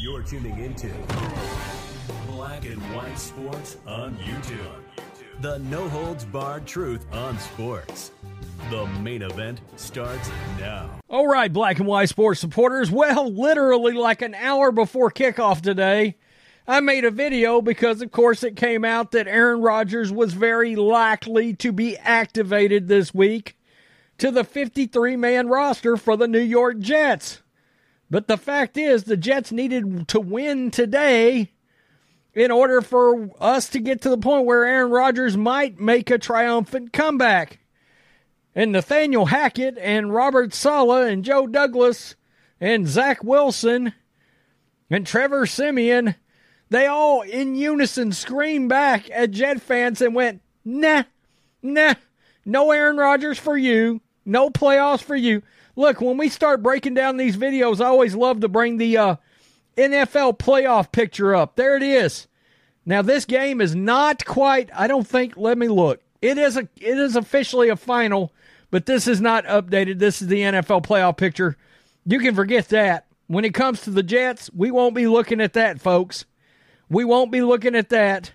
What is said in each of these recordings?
You're tuning into Black and White Sports on YouTube. The no holds barred truth on sports. The main event starts now. All right, Black and White Sports supporters. Well, literally like an hour before kickoff today, I made a video because, of course, it came out that Aaron Rodgers was very likely to be activated this week to the 53 man roster for the New York Jets. But the fact is, the Jets needed to win today in order for us to get to the point where Aaron Rodgers might make a triumphant comeback. And Nathaniel Hackett and Robert Saleh and Joe Douglas and Zach Wilson and Trevor Siemian, they all in unison screamed back at Jet fans and went, nah, nah, no Aaron Rodgers for you, no playoffs for you. Look, when we start breaking down these videos, I always love to bring the uh, NFL playoff picture up. There it is. Now this game is not quite. I don't think. Let me look. It is a. It is officially a final, but this is not updated. This is the NFL playoff picture. You can forget that. When it comes to the Jets, we won't be looking at that, folks. We won't be looking at that.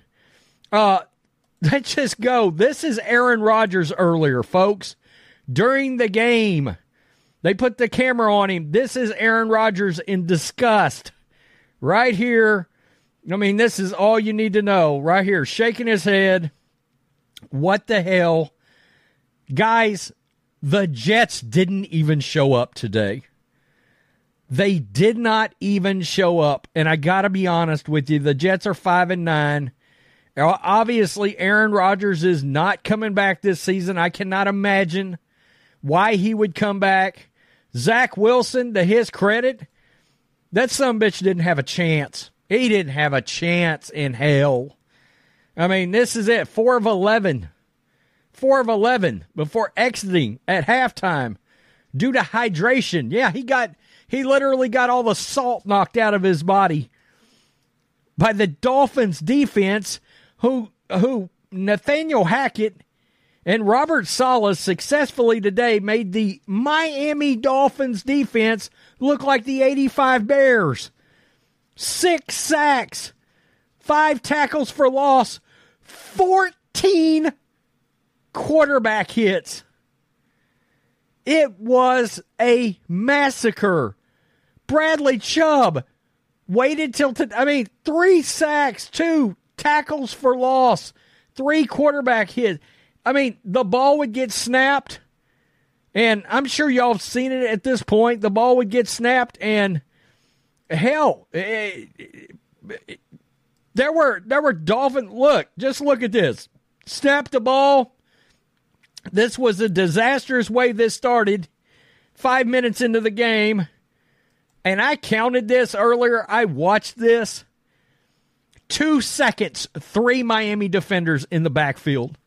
Uh, let's just go. This is Aaron Rodgers earlier, folks. During the game, they put the camera on him. This is Aaron Rodgers in disgust. Right here. I mean, this is all you need to know. Right here, shaking his head. What the hell? Guys, the Jets didn't even show up today. They did not even show up. And I got to be honest with you, the Jets are 5 and 9. Obviously, Aaron Rodgers is not coming back this season. I cannot imagine why he would come back. Zach Wilson, to his credit, that some bitch didn't have a chance. He didn't have a chance in hell. I mean, this is it. Four of 11. Four of 11 before exiting at halftime due to hydration. Yeah, he got, he literally got all the salt knocked out of his body by the Dolphins defense, who, who Nathaniel Hackett and Robert Saleh successfully today made the Miami Dolphins defense look like the 85 Bears. Six sacks, five tackles for loss, 14 quarterback hits. It was a massacre. Bradley Chubb waited till, I mean, three sacks, two tackles for loss, three quarterback hits. I mean, the ball would get snapped, and I'm sure y'all have seen it at this point. The ball would get snapped, and hell, it, it, it, there were there were dolphin. Look, just look at this. Snap the ball. This was a disastrous way this started. Five minutes into the game, and I counted this earlier. I watched this. Two seconds, three Miami defenders in the backfield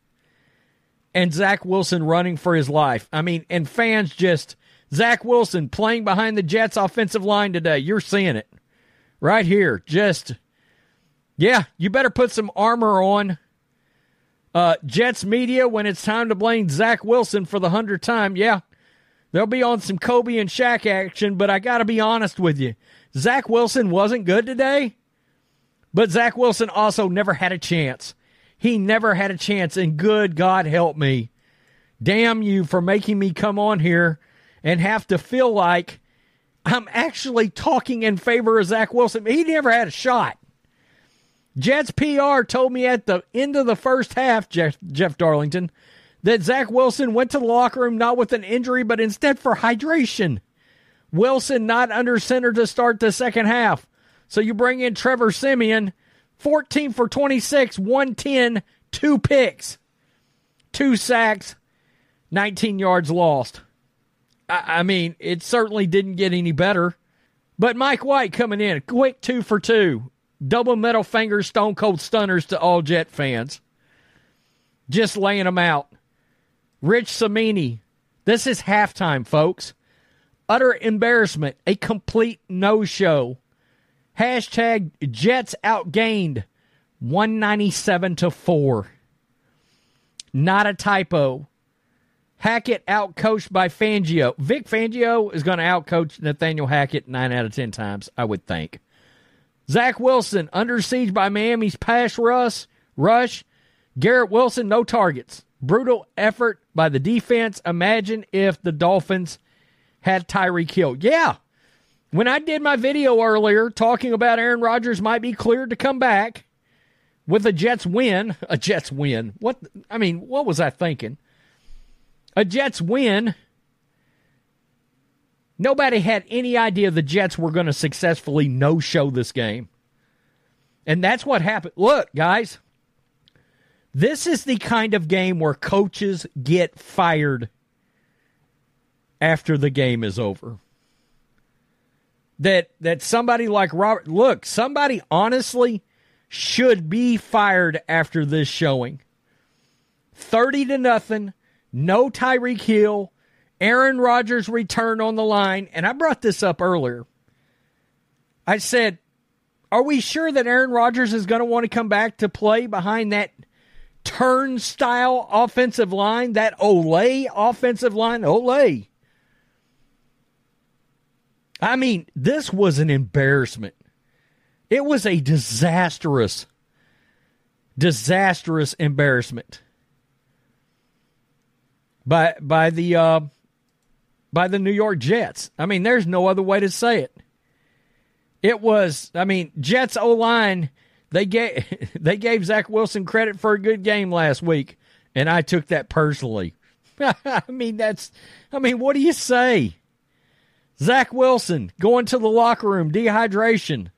and Zach Wilson running for his life. I mean, and fans just Zach Wilson playing behind the Jets offensive line today. You're seeing it right here. Just yeah, you better put some armor on. Uh, Jets media when it's time to blame Zach Wilson for the hundredth time. Yeah, they'll be on some Kobe and Shaq action, but I got to be honest with you. Zach Wilson wasn't good today, but Zach Wilson also never had a chance. He never had a chance, and good God help me. Damn you for making me come on here and have to feel like I'm actually talking in favor of Zach Wilson. He never had a shot. Jets PR told me at the end of the first half, Jeff, Jeff Darlington, that Zach Wilson went to the locker room not with an injury, but instead for hydration. Wilson not under center to start the second half. So you bring in Trevor Siemian, 14 for 26, 110, two picks, two sacks, 19 yards lost. I, I mean, it certainly didn't get any better. But Mike White coming in, quick two for two, double metal fingers, stone cold stunners to all Jet fans. Just laying them out. Rich Cimini. this is halftime, folks. Utter embarrassment, a complete no show. Hashtag Jets outgained 197 to 4. Not a typo. Hackett outcoached by Fangio. Vic Fangio is going to outcoach Nathaniel Hackett nine out of ten times, I would think. Zach Wilson under siege by Miami's pass rush. Rush. Garrett Wilson no targets. Brutal effort by the defense. Imagine if the Dolphins had Tyreek Hill. Yeah. When I did my video earlier talking about Aaron Rodgers might be cleared to come back with a Jets win, a Jets win. What I mean, what was I thinking? A Jets win. Nobody had any idea the Jets were going to successfully no show this game. And that's what happened. Look, guys, this is the kind of game where coaches get fired after the game is over. That that somebody like Robert look, somebody honestly should be fired after this showing. 30 to nothing, no Tyreek Hill, Aaron Rodgers return on the line, and I brought this up earlier. I said, are we sure that Aaron Rodgers is going to want to come back to play behind that turnstile offensive line, that Olay offensive line? Olay. I mean, this was an embarrassment. It was a disastrous, disastrous embarrassment by by the uh, by the New York Jets. I mean, there's no other way to say it. It was, I mean, Jets O line. They gave they gave Zach Wilson credit for a good game last week, and I took that personally. I mean, that's, I mean, what do you say? Zach Wilson going to the locker room, dehydration.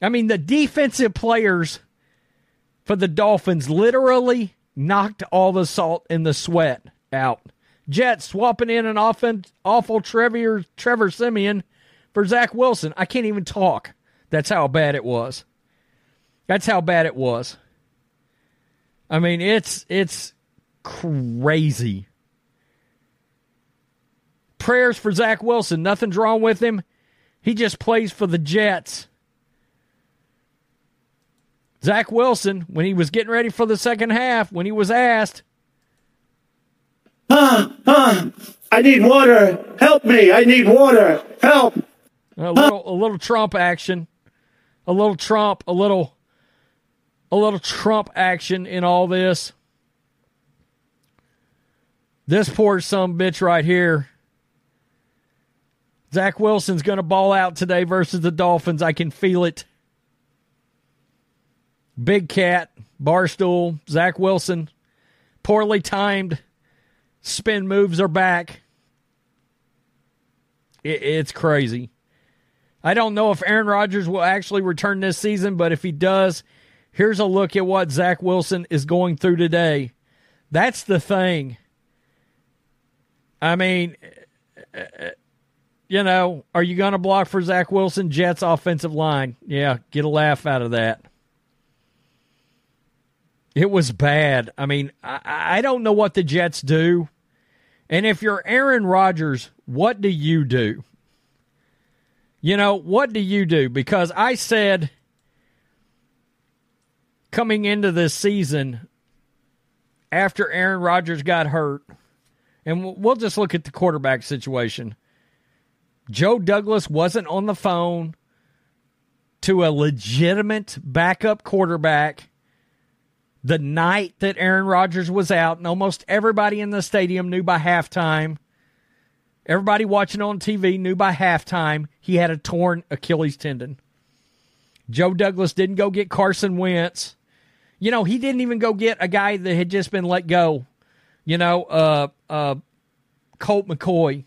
I mean, the defensive players for the Dolphins literally knocked all the salt and the sweat out. Jets swapping in an often, awful Trevor, Trevor Siemian for Zach Wilson. I can't even talk. That's how bad it was. That's how bad it was. I mean, it's it's crazy. Prayers for Zach Wilson. Nothing's wrong with him. He just plays for the Jets. Zach Wilson, when he was getting ready for the second half, when he was asked, Huh, huh, I need water. Help me. I need water. Help. A little, a little Trump action. A little Trump, a little, a little Trump action in all this. This poor some bitch right here. Zach Wilson's going to ball out today versus the Dolphins. I can feel it. Big Cat, Barstool, Zach Wilson, poorly timed spin moves are back. It, it's crazy. I don't know if Aaron Rodgers will actually return this season, but if he does, here's a look at what Zach Wilson is going through today. That's the thing. I mean, you know, are you going to block for Zach Wilson, Jets offensive line? Yeah, get a laugh out of that. It was bad. I mean, I, I don't know what the Jets do. And if you're Aaron Rodgers, what do you do? You know, what do you do? Because I said coming into this season, after Aaron Rodgers got hurt, and we'll just look at the quarterback situation. Joe Douglas wasn't on the phone to a legitimate backup quarterback the night that Aaron Rodgers was out, and almost everybody in the stadium knew by halftime Everybody watching on TV knew by halftime he had a torn Achilles tendon. Joe Douglas didn't go get Carson Wentz. You know, he didn't even go get a guy that had just been let go. You know, uh, uh, Colt McCoy.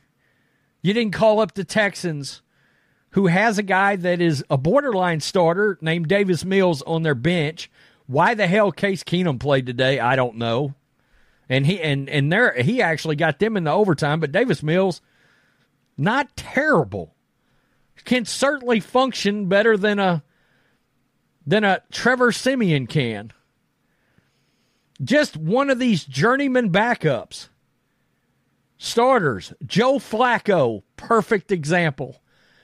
You didn't call up the Texans, who has a guy that is a borderline starter named Davis Mills on their bench. Why the hell Case Keenum played today, I don't know. And he and and there he actually got them in the overtime, but Davis Mills, not terrible. Can certainly function better than a than a Trevor Siemian can. Just one of these journeyman backups. Starters, Joe Flacco, perfect example.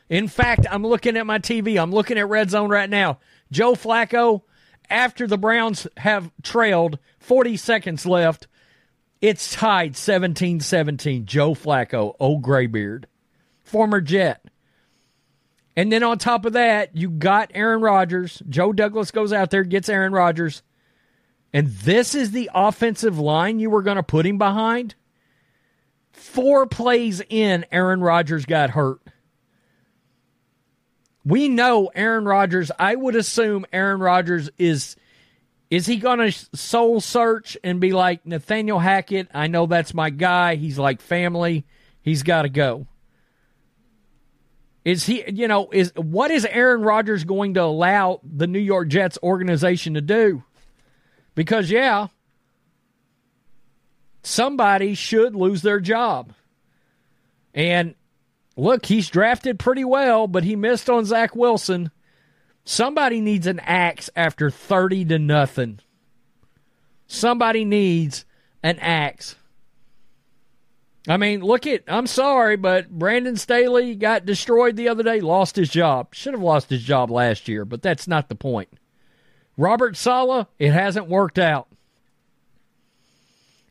In fact, I'm looking at my TV. I'm looking at Red Zone right now. Joe Flacco, after the Browns have trailed 40 seconds left, it's tied 17 17. Joe Flacco, old graybeard, former Jet. And then on top of that, you got Aaron Rodgers. Joe Douglas goes out there, gets Aaron Rodgers. And this is the offensive line you were going to put him behind? Four plays in, Aaron Rodgers got hurt. We know Aaron Rodgers, I would assume Aaron Rodgers is is he going to soul search and be like Nathaniel Hackett? I know that's my guy. He's like family. He's got to go. Is he, you know, is what is Aaron Rodgers going to allow the New York Jets organization to do? Because, yeah, somebody should lose their job. And look, he's drafted pretty well, but he missed on Zach Wilson. Somebody needs an axe after 30 to nothing. Somebody needs an axe. I mean, look at, I'm sorry, but Brandon Staley got destroyed the other day, lost his job. Should have lost his job last year, but that's not the point. Robert Saleh, it hasn't worked out.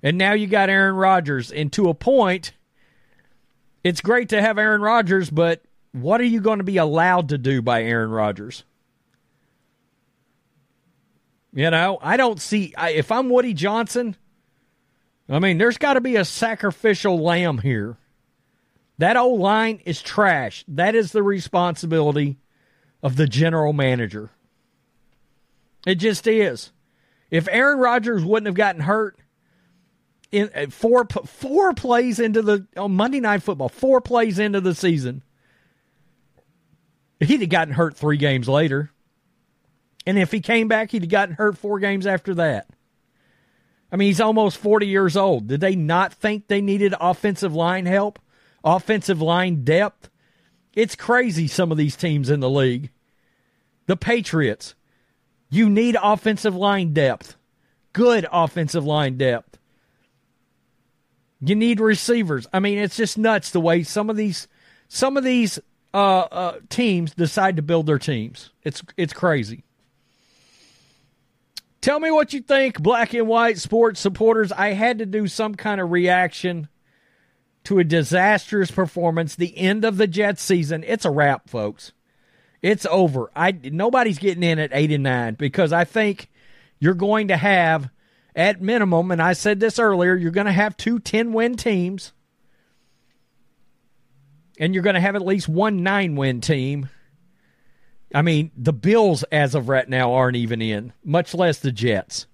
And now you got Aaron Rodgers. And to a point, it's great to have Aaron Rodgers, but what are you going to be allowed to do by Aaron Rodgers? You know, I don't see. I, if I'm Woody Johnson, I mean, there's got to be a sacrificial lamb here. That old line is trash. That is the responsibility of the general manager. It just is. If Aaron Rodgers wouldn't have gotten hurt in uh, four four plays into the on Monday Night Football, four plays into the season, he'd have gotten hurt three games later. And if he came back, he'd have gotten hurt four games after that. I mean, he's almost 40 years old. Did they not think they needed offensive line help? Offensive line depth? It's crazy, some of these teams in the league. The Patriots, you need offensive line depth, good offensive line depth. You need receivers. I mean, it's just nuts the way some of these some of these uh, uh, teams decide to build their teams. It's it's crazy. Tell me what you think, black and white sports supporters. I had to do some kind of reaction to a disastrous performance. The end of the Jets season. It's a wrap, folks. It's over. I nobody's getting in at eight and nine because I think you're going to have at minimum, and I said this earlier, you're going to have two 10 win teams. And you're going to have at least one nine win team I mean, the Bills, as of right now, aren't even in, much less the Jets.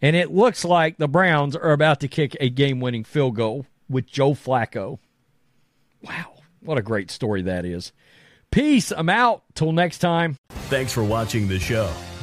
And it looks like the Browns are about to kick a game winning field goal with Joe Flacco. Wow, what a great story that is. Peace. I'm out. Till next time. Thanks for watching the show.